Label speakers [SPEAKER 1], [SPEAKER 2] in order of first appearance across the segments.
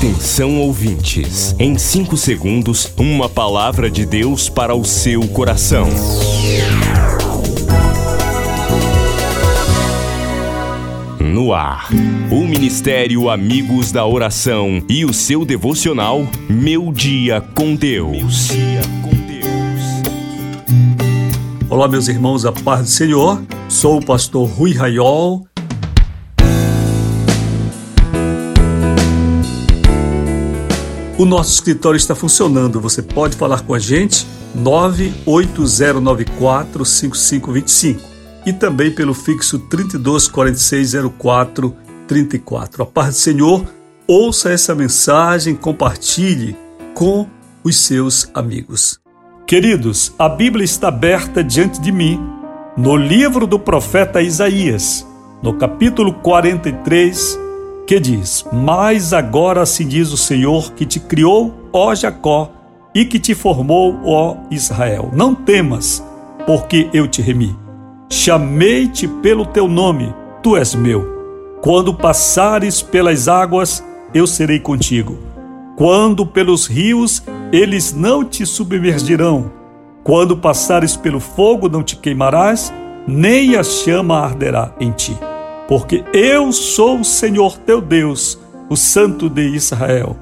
[SPEAKER 1] Atenção ouvintes, em 5 segundos, uma palavra de Deus para o seu coração. No ar, o Ministério Amigos da Oração e o seu devocional Meu Dia com Deus.
[SPEAKER 2] Olá, meus irmãos, a paz do Senhor. Sou o pastor Rui Raiol O nosso escritório está funcionando. Você pode falar com a gente 980945525 e também pelo fixo 32460434. A paz do Senhor, ouça essa mensagem, compartilhe com os seus amigos. Queridos, a Bíblia está aberta diante de mim no livro do profeta Isaías, no capítulo 43, que diz: Mas agora se diz o Senhor que te criou, ó Jacó, e que te formou, ó Israel. Não temas, porque eu te remi. Chamei-te pelo teu nome, tu és meu. Quando passares pelas águas, eu serei contigo. Quando pelos rios, eles não te submergirão. Quando passares pelo fogo, não te queimarás, nem a chama arderá em ti porque eu sou o Senhor teu Deus, o Santo de Israel,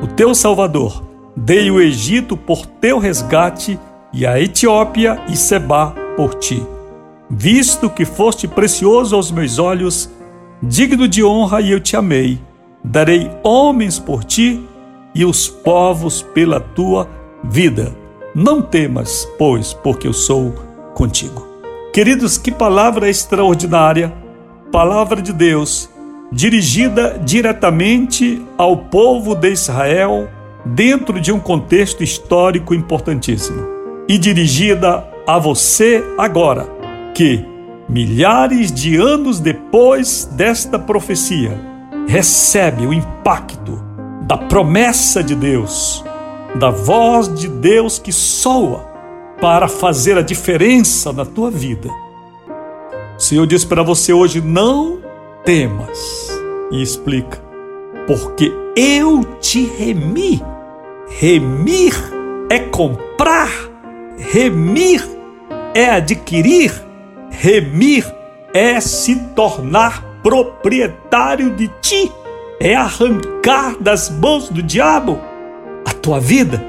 [SPEAKER 2] o teu Salvador. Dei o Egito por teu resgate e a Etiópia e Seba por ti. Visto que foste precioso aos meus olhos, digno de honra e eu te amei, darei homens por ti e os povos pela tua vida. Não temas, pois, porque eu sou contigo. Queridos, que palavra extraordinária! Palavra de Deus dirigida diretamente ao povo de Israel dentro de um contexto histórico importantíssimo. E dirigida a você agora, que milhares de anos depois desta profecia recebe o impacto da promessa de Deus, da voz de Deus que soa para fazer a diferença na tua vida o Senhor diz para você hoje: não temas. E explica: porque eu te remi. Remir é comprar, remir é adquirir, remir é se tornar proprietário de ti, é arrancar das mãos do diabo a tua vida,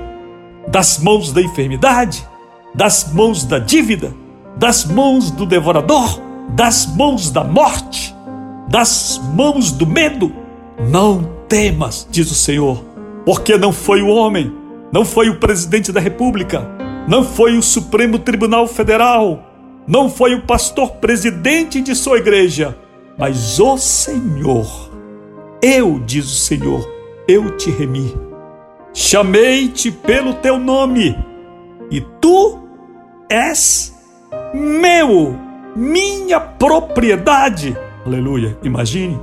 [SPEAKER 2] das mãos da enfermidade, das mãos da dívida, das mãos do devorador das mãos da morte, das mãos do medo. Não temas, diz o Senhor, porque não foi o homem, não foi o presidente da República, não foi o Supremo Tribunal Federal, não foi o pastor presidente de sua igreja, mas o Senhor. Eu, diz o Senhor, eu te remi. Chamei-te pelo teu nome, e tu és meu minha propriedade. Aleluia. Imagine,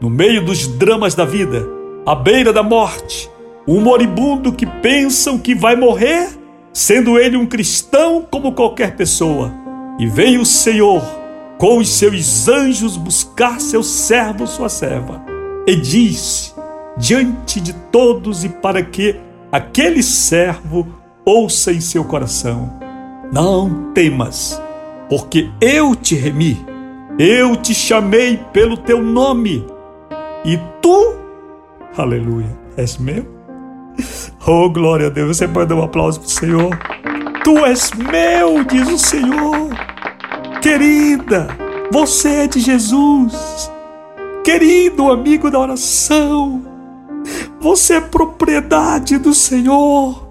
[SPEAKER 2] no meio dos dramas da vida, à beira da morte, um moribundo que pensam que vai morrer, sendo ele um cristão como qualquer pessoa. E veio o Senhor com os seus anjos buscar seu servo, sua serva, e disse diante de todos e para que aquele servo ouça em seu coração: Não temas porque eu te remi, eu te chamei pelo teu nome, e tu, aleluia, és meu. Oh, glória a Deus, você pode dar um aplauso para o Senhor. Tu és meu, diz o Senhor. Querida, você é de Jesus. Querido amigo da oração, você é propriedade do Senhor.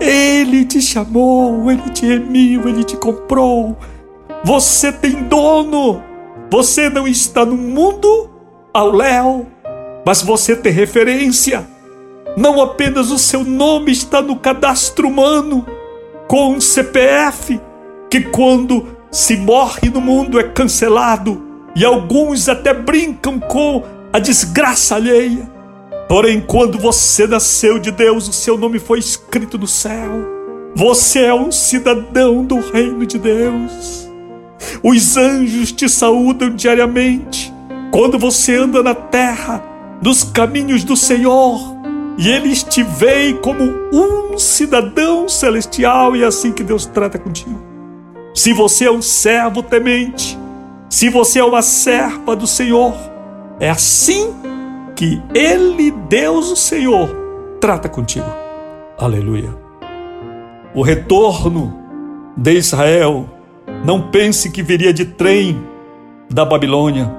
[SPEAKER 2] Ele te chamou, ele te remiu, ele te comprou. Você tem dono. Você não está no mundo ao léu, mas você tem referência. Não apenas o seu nome está no cadastro humano, com um CPF, que quando se morre no mundo é cancelado, e alguns até brincam com a desgraça alheia. Porém, quando você nasceu de Deus, o seu nome foi escrito no céu. Você é um cidadão do reino de Deus. Os anjos te saúdam diariamente. Quando você anda na terra, nos caminhos do Senhor e eles te veem como um cidadão celestial e é assim que Deus trata contigo. Se você é um servo temente, se você é uma serva do Senhor, é assim que Ele, Deus, o Senhor, trata contigo. Aleluia. O retorno de Israel, não pense que viria de trem da Babilônia.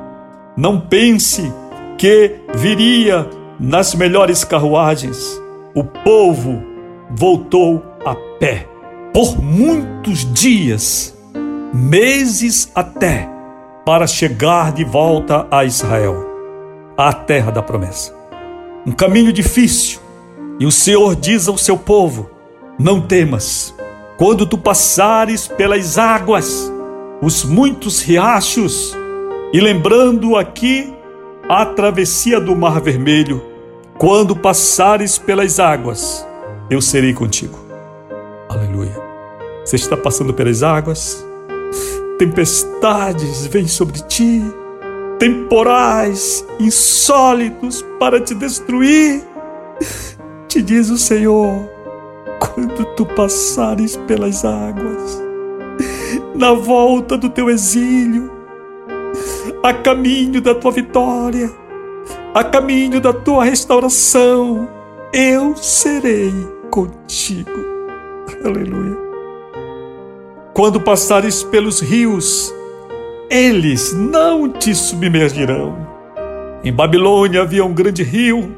[SPEAKER 2] Não pense que viria nas melhores carruagens. O povo voltou a pé por muitos dias, meses até, para chegar de volta a Israel, a terra da promessa. Um caminho difícil, e o Senhor diz ao seu povo: Não temas, quando tu passares pelas águas, os muitos riachos, e lembrando aqui a travessia do Mar Vermelho, quando passares pelas águas, eu serei contigo. Aleluia. Você está passando pelas águas, tempestades vêm sobre ti, temporais insólitos para te destruir. Te diz o Senhor, quando tu passares pelas águas, na volta do teu exílio, a caminho da tua vitória, a caminho da tua restauração, eu serei contigo. Aleluia. Quando passares pelos rios, eles não te submergirão. Em Babilônia havia um grande rio,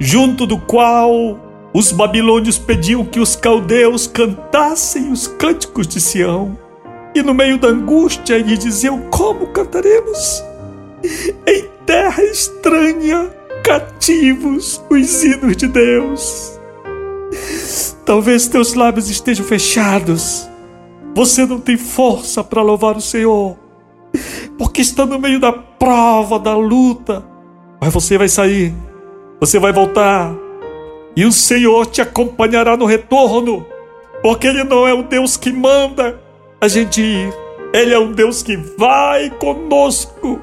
[SPEAKER 2] junto do qual os babilônios pediam que os caldeus cantassem os cânticos de Sião e no meio da angústia lhe diziam: Como cantaremos? Em terra estranha, cativos, os hinos de Deus. Talvez teus lábios estejam fechados. Você não tem força para louvar o Senhor, porque está no meio da prova, da luta. Mas você vai sair, você vai voltar, e o Senhor te acompanhará no retorno, porque Ele não é o Deus que manda, a gente ir. Ele é um Deus que vai conosco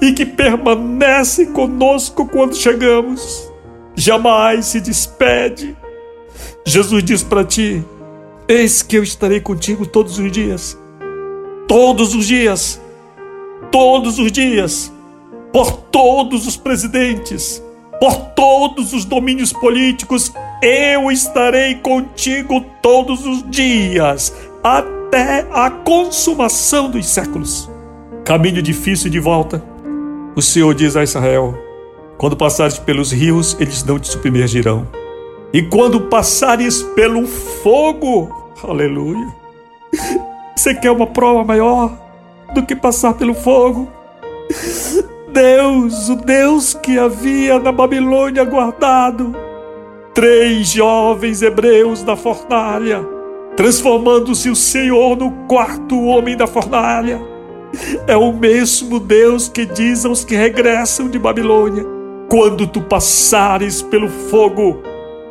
[SPEAKER 2] e que permanece conosco quando chegamos. Jamais se despede. Jesus diz para ti: Eis que eu estarei contigo todos os dias. Todos os dias. Todos os dias. Por todos os presidentes. Por todos os domínios políticos. Eu estarei contigo todos os dias. Até a consumação dos séculos. Caminho difícil de volta. O Senhor diz a Israel: quando passares pelos rios, eles não te submergirão. E quando passares pelo fogo, aleluia. Você quer uma prova maior do que passar pelo fogo? Deus, o Deus que havia na Babilônia guardado, três jovens hebreus na fornalha transformando-se o Senhor no quarto homem da fornalha. É o mesmo Deus que diz aos que regressam de Babilônia: quando tu passares pelo fogo,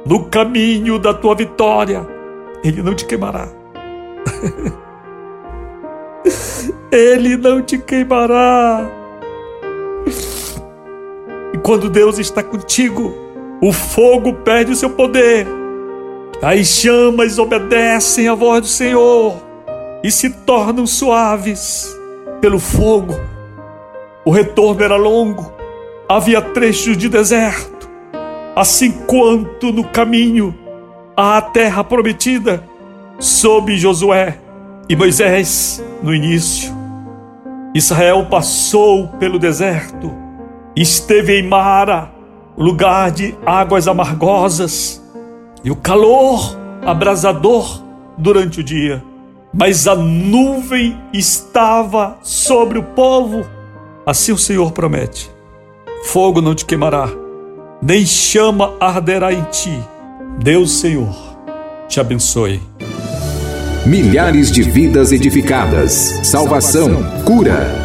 [SPEAKER 2] no caminho da tua vitória, ele não te queimará. ele não te queimará. E quando Deus está contigo, o fogo perde o seu poder as chamas obedecem à voz do Senhor e se tornam suaves pelo fogo. O retorno era longo, havia trechos de deserto, assim quanto no caminho à terra prometida, sob Josué e Moisés no início. Israel passou pelo deserto, esteve em Mara, lugar de águas amargosas e o calor abrasador durante o dia. Mas a nuvem estava sobre o povo. Assim o Senhor promete: fogo não te queimará, nem chama arderá em ti. Deus, Senhor, te abençoe.
[SPEAKER 1] Milhares de vidas edificadas, salvação, cura.